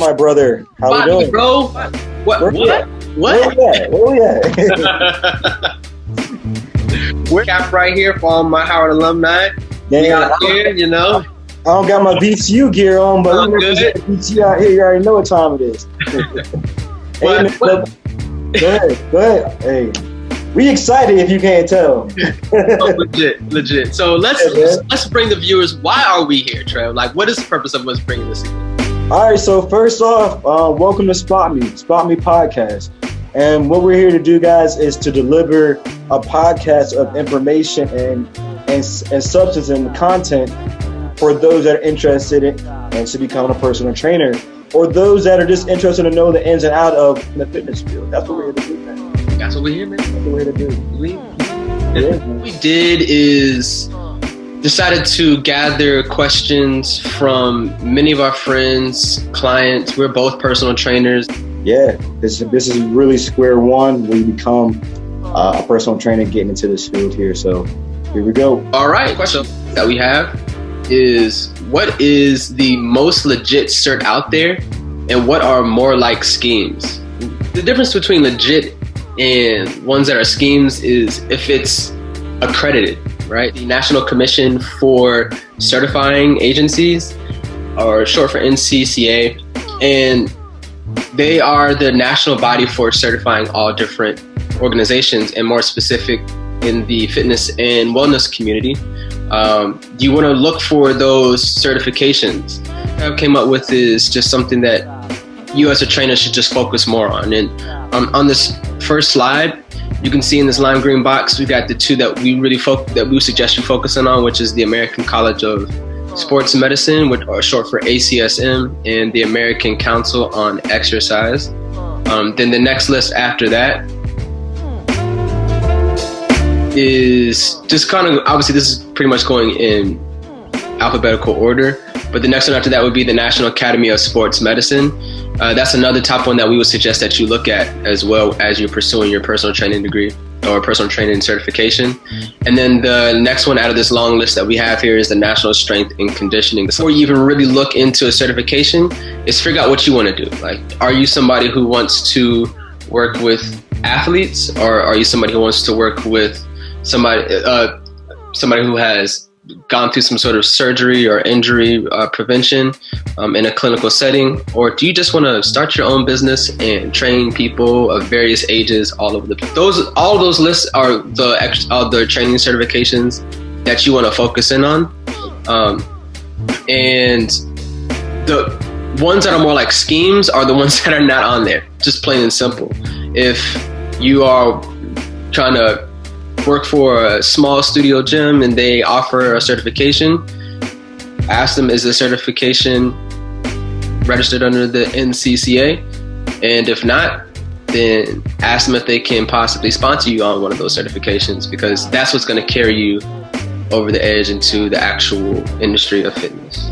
my brother? How Body, we doing, bro? What? Where What? at? What? Where we at? Where we at? We're cap right here for all my Howard alumni. We Damn, out I, here, you know. I don't got my BTU gear on, but we good. represent out here. You already know what time it is. What- hey, what- Go ahead, go ahead. Hey, we excited if you can't tell. Oh, legit, legit. So let's, Yeah, let's let's bring the viewers. Why are we here, Trev? Like, what is the purpose of us bringing this? In? All right, so first off, uh, welcome to Spot Me, Spot Me Podcast. And what we're here to do, guys, is to deliver a podcast of information and and, and substance and content for those that are interested in and to become a personal trainer, or those that are just interested to know the ins and out of the fitness field. That's what we're here to do, man. That's what we're here, man. That's what we're here to do. We, Yeah, what we did is decided to gather questions from many of our friends, clients. We're both personal trainers. yeah. This this is really square one We become uh, a personal trainer getting into this field here. So here we go. All right, question that we have is what is the most legit cert out there, and what are more like schemes? The difference between legit and ones that are schemes is if it's accredited, right? The National Commission for Certifying Agencies, or short for NCCA, and they are the national body for certifying all different organizations, and more specific in the fitness and wellness community. Um, you want to look for those certifications. What I came up with is just something that you as a trainer should just focus more on. And um, on this first slide, you can see in this lime green box, we got the two that we really foc that we suggest you focusing on, which is the American College of Sports Medicine, which are short for ACSM, and the American Council on Exercise. Um, then the next list after that is just kind of obviously this is pretty much going in alphabetical order, but the next one after that would be the National Academy of Sports Medicine. Uh, that's another top one that we would suggest that you look at as well as you're pursuing your personal training degree or personal training certification. And then the next one out of this long list that we have here is the National Strength and Conditioning. Before you even really look into a certification, is figure out what you want to do. Like, are you somebody who wants to work with athletes, or are you somebody who wants to work with somebody uh, somebody who has gone through some sort of surgery or injury uh, prevention um, in a clinical setting, or do you just want to start your own business and train people of various ages all over the place? those all those lists are the ex- the training certifications that you want to focus in on, um, and the ones that are more like schemes are the ones that are not on there. Just plain and simple. If you are trying to work for a small studio gym and they offer a certification, ask them is the certification registered under the NCCA? And if not, then ask them if they can possibly sponsor you on one of those certifications because that's what's going to carry you over the edge into the actual industry of fitness.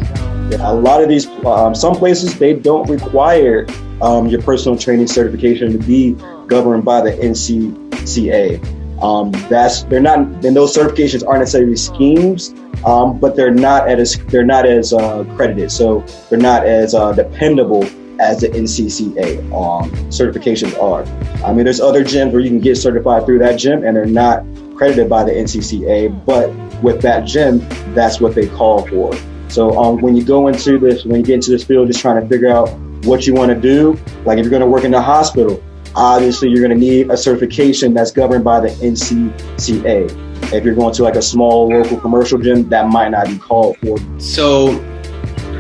Yeah, a lot of these, um, some places they don't require um, your personal training certification to be governed by the NCCA. Um, that's they're not. Then those certifications aren't necessarily schemes, um, but they're not as they're not as uh, credited. So they're not as uh, dependable as the NCCA um, certifications are. I mean, there's other gyms where you can get certified through that gym, and they're not credited by the NCCA. But with that gym, that's what they call for. So um, when you go into this, when you get into this field, just trying to figure out what you want to do. Like if you're going to work in the hospital, obviously you're going to need a certification that's governed by the NCCA. If you're going to like a small local commercial gym, that might not be called for. So,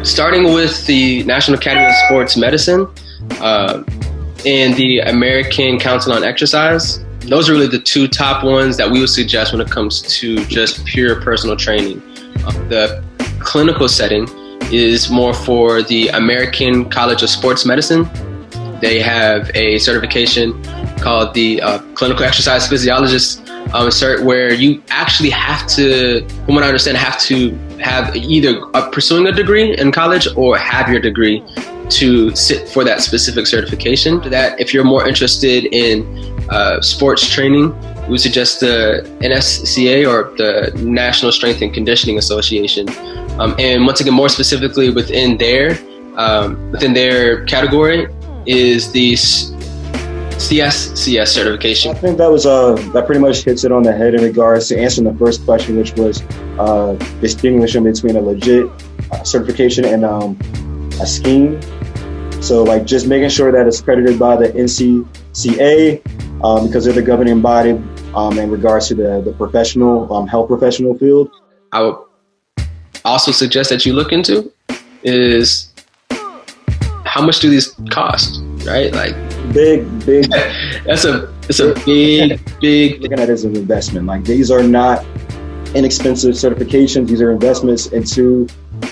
starting with the National Academy of Sports Medicine uh, and the American Council on Exercise, those are really the two top ones that we would suggest when it comes to just pure personal training. Uh, the clinical setting is more for the American College of Sports Medicine. They have a certification called the uh, Clinical Exercise Physiologist um, cert, where you actually have to, from what I understand, have to have either uh, pursuing a degree in college or have your degree to sit for that specific certification. That, if you're more interested in uh, sports training, we suggest the NSCA or the National Strength and Conditioning Association. Um, and once again, more specifically within there, um, within their category is the CSCS certification. I think that was uh that pretty much hits it on the head in regards to answering the first question, which was uh, distinguishing between a legit uh, certification and um, a scheme. So like just making sure that it's credited by the NCCA um, because they're the governing body um, in regards to the the professional um, health professional field. I would also suggest that you look into is how much do these cost, right? Like big, big. that's a it's a big, big. Looking at it as an investment. Like these are not inexpensive certifications. These are investments into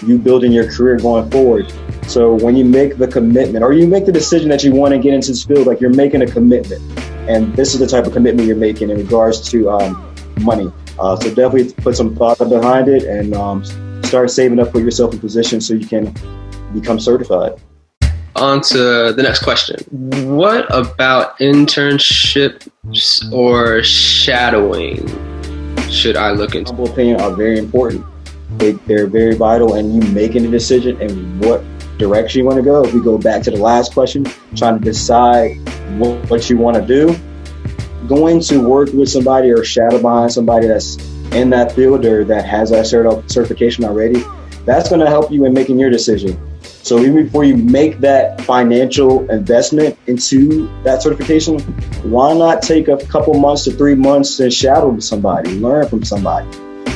you building your career going forward. So when you make the commitment or you make the decision that you want to get into this field, like you're making a commitment. And this is the type of commitment you're making in regards to um, money. Uh, so definitely put some thought behind it and um, start saving up, put yourself in position so you can become certified. On to the next question. What about internships or shadowing should I look into? Humble opinion are very important. They, they're very vital, and you making a decision and what direction you want to go. If we go back to the last question, trying to decide what, what you want to do, going to work with somebody or shadow behind somebody that's in that field or that has that certification already, that's going to help you in making your decision. So even before you make that financial investment into that certification, why not take a couple months to three months and shadow somebody, learn from somebody?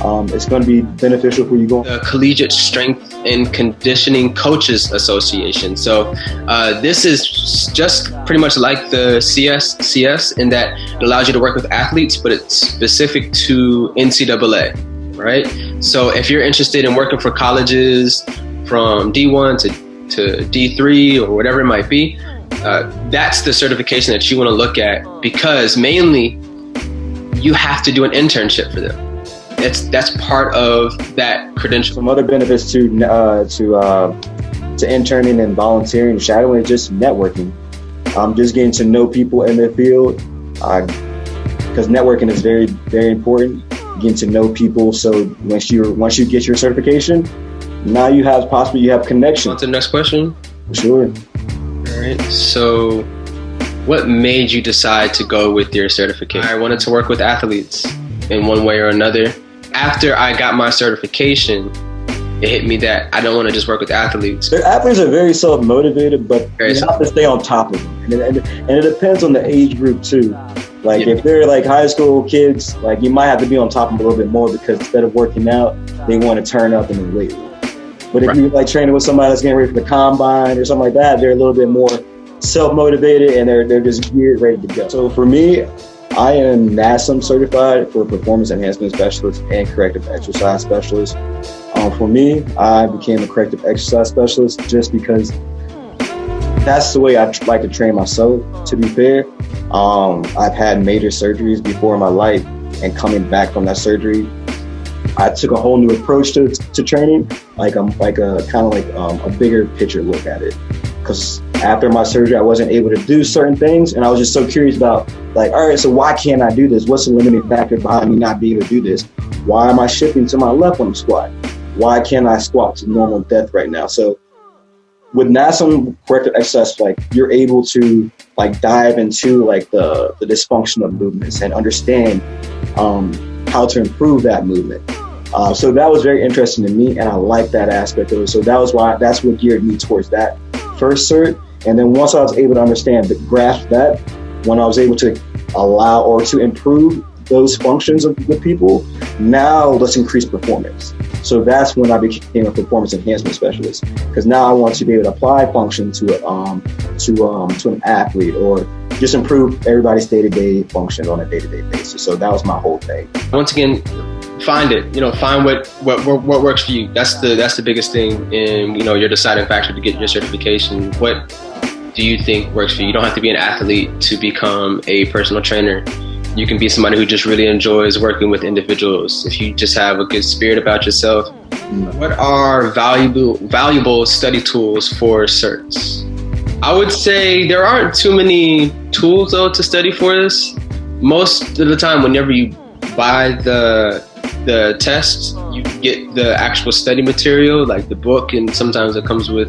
Um, it's going to be beneficial for you going. The Collegiate Strength and Conditioning Coaches Association. So uh, this is just pretty much like the CSCS in that it allows you to work with athletes, but it's specific to NCAA, right? So if you're interested in working for colleges from D1 to, to D3 or whatever it might be, uh, that's the certification that you want to look at because mainly you have to do an internship for them. It's that's part of that credential. Some other benefits to uh, to uh, to interning and volunteering and shadowing just networking. Um, just getting to know people in the field because networking is very very important. Getting to know people so once you once you get your certification, now you have possibly you have connections. What's the next question? Sure. All right. So, what made you decide to go with your certification? I wanted to work with athletes in one way or another. After I got my certification, it hit me that I don't want to just work with athletes. Their athletes are very self motivated, but very you have to stay on top of them, and it, and it depends on the age group too. Like yeah. if they're like high school kids, like you might have to be on top of them a little bit more because instead of working out, they want to turn up in the weight room. But if right. you like training with somebody that's getting ready for the combine or something like that, they're a little bit more self motivated and they're they're just geared ready to go. So for me, I am NASM certified for performance enhancement specialist and corrective exercise specialist. Um, for me, I became a corrective exercise specialist just because that's the way I like to train myself. To be fair, um, I've had major surgeries before in my life, and coming back from that surgery, I took a whole new approach to, to training, like I'm like a kind of like um, a bigger picture look at it. Because after my surgery, I wasn't able to do certain things, and I was just so curious about like, all right, so why can't I do this? What's the limiting factor behind me not being able to do this? Why am I shifting to my left when I'm? Why can't I squat to normal depth right now? So with NASM corrective exercise, like you're able to like dive into like the the dysfunction of movements and understand um, how to improve that movement. Uh, so that was very interesting to me, and I like that aspect of it. So that was why that's what geared me towards that first cert. And then once I was able to understand, the, grasp that, when I was able to allow or to improve those functions of the people, now let's increase performance. So that's when I became a performance enhancement specialist because now I want to be able to apply function to a, um, to um, to an athlete or just improve everybody's day to day function on a day to day basis. So that was my whole thing. Once again, find it. You know, find what, what what works for you. That's the that's the biggest thing in you know your deciding factor to get your certification. What do you think works for you? You don't have to be an athlete to become a personal trainer. You can be somebody who just really enjoys working with individuals. If you just have a good spirit about yourself. What are valuable valuable study tools for certs? I would say there aren't too many tools though to study for this. Most of the time, whenever you buy the the test, you get the actual study material, like the book, and sometimes it comes with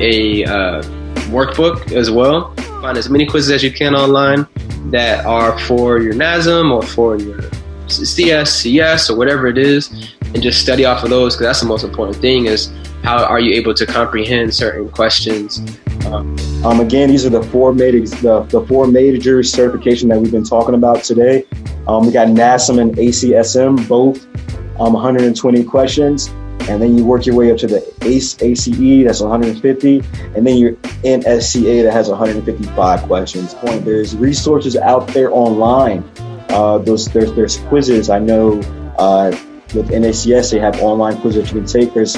a uh, workbook as well. Find as many quizzes as you can online that are for your NASM or for your CS, CS, or whatever it is, and just study off of those because that's the most important thing is how are you able to comprehend certain questions. Um, um, again, these are the four major the, the four major certification that we've been talking about today. Um, we got NASM and ACSM, both um, 120 questions and then you work your way up to the ACE ACE that's 150, and then you're in SCA that has 155 questions. Point there's resources out there online. Uh, those there's there's quizzes. I know uh, with NACS they have online quizzes you can take. There's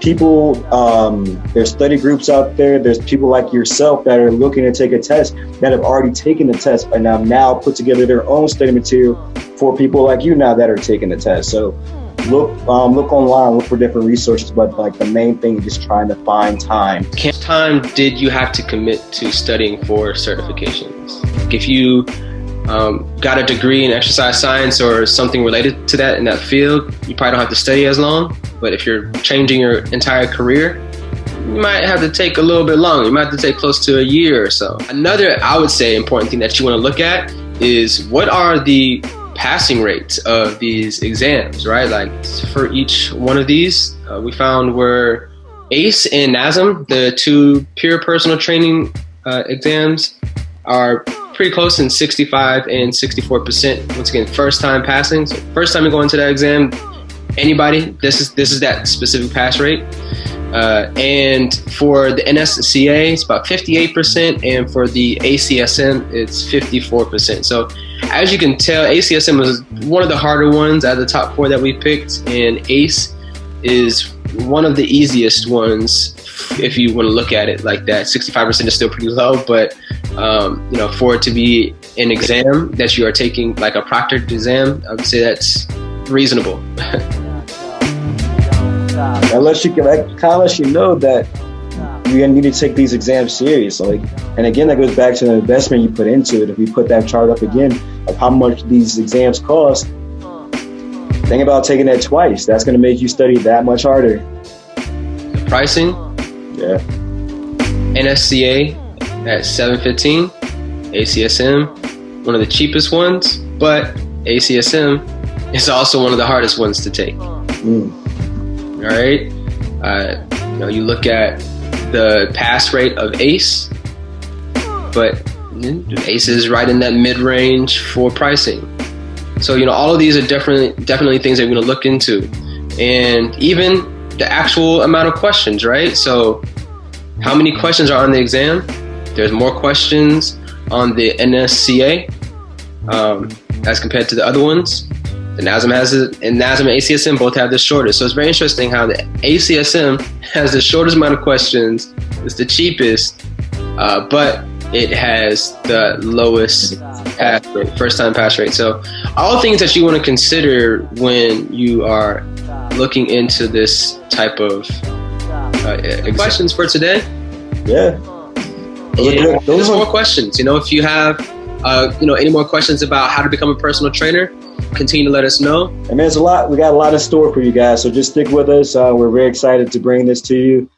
people um, there's study groups out there there's people like yourself that are looking to take a test that have already taken the test and have now put together their own study material for people like you now that are taking the test so look um, look online, look for different resources. But like the main thing is just trying to find time. How much time did you have to commit to studying for certifications? If you um, got a degree in exercise science or something related to that in that field, you probably don't have to study as long. But if you're changing your entire career, you might have to take a little bit longer. You might have to take close to a year or so. Another, I would say, important thing that you want to look at is what are the passing rates of these exams, right? Like for each one of these, uh, we found were ACE and NASM, the two pure personal training uh, exams, are pretty close in 65 and 64%. Once again, first time passing. So first time you go into that exam, anybody, this is this is that specific pass rate. Uh, and for the NSCA, it's about 58%, and for the ACSM, it's 54%. So, as you can tell, ACSM was one of the harder ones out of the top four that we picked, and ACE is one of the easiest ones if you want to look at it like that. 65% is still pretty low, but um, you know, for it to be an exam that you are taking, like a proctored exam, I would say that's reasonable. unless you can, let you know that you need to take these exams serious. Like, and again, that goes back to the investment you put into it. If we put that chart up again of how much these exams cost, think about taking that twice. That's going to make you study that much harder. The pricing, yeah. NSCA at seven fifteen, ACSM, one of the cheapest ones, but ACSM is also one of the hardest ones to take. Mm. All right. Uh, you know, you look at the pass rate of Ace, but Ace is right in that mid range for pricing. So you know, all of these are definitely definitely things that we're going to look into, and even the actual amount of questions, right? So, how many questions are on the exam? There's more questions on the NSCA um, as compared to the other ones. The NASM has it, and NASM and ACSM both have the shortest. So it's very interesting how the ACSM has the shortest amount of questions, it's the cheapest, uh, but it has the lowest pass rate, first time pass rate. So all things that you want to consider when you are looking into this type of uh, questions for today. Yeah. Those, those are more questions. You know, if you have, uh, you know, any more questions about how to become a personal trainer, continue to let us know. And there's a lot, we got a lot in store for you guys. So just stick with us. Uh, we're very excited to bring this to you.